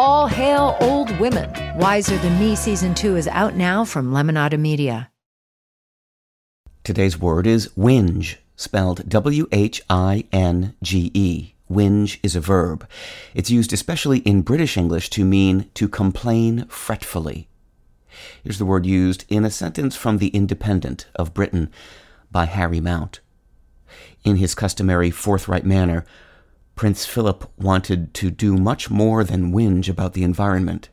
All hail old women. Wiser Than Me season two is out now from Lemonada Media. Today's word is whinge, spelled W H I N G E. Whinge is a verb. It's used especially in British English to mean to complain fretfully. Here's the word used in a sentence from The Independent of Britain by Harry Mount. In his customary forthright manner, Prince Philip wanted to do much more than whinge about the environment.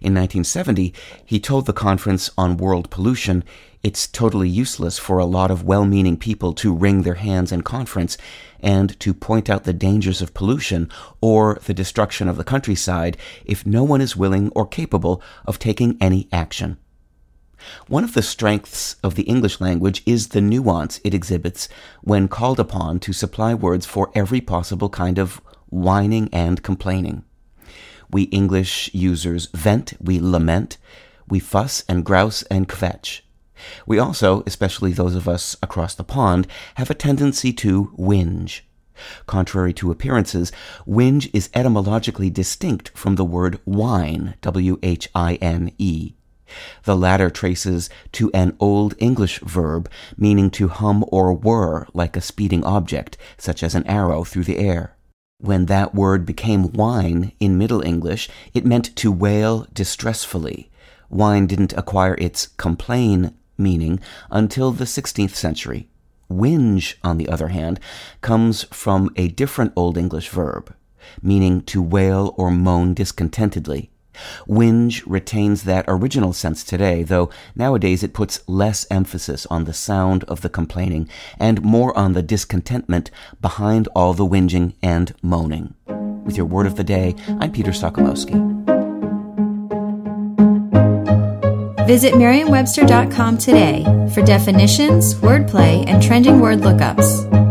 In 1970, he told the Conference on World Pollution it's totally useless for a lot of well meaning people to wring their hands in conference and to point out the dangers of pollution or the destruction of the countryside if no one is willing or capable of taking any action. One of the strengths of the English language is the nuance it exhibits when called upon to supply words for every possible kind of whining and complaining. We English users vent, we lament, we fuss and grouse and kvetch. We also, especially those of us across the pond, have a tendency to whinge. Contrary to appearances, whinge is etymologically distinct from the word whine, W H I N E. The latter traces to an Old English verb meaning to hum or whir like a speeding object, such as an arrow through the air. When that word became whine in Middle English, it meant to wail distressfully. Whine didn't acquire its complain meaning until the 16th century. Whinge, on the other hand, comes from a different Old English verb, meaning to wail or moan discontentedly. Whinge retains that original sense today, though nowadays it puts less emphasis on the sound of the complaining and more on the discontentment behind all the whinging and moaning. With your word of the day, I'm Peter Sokolowski. Visit Merriam-Webster.com today for definitions, wordplay, and trending word lookups.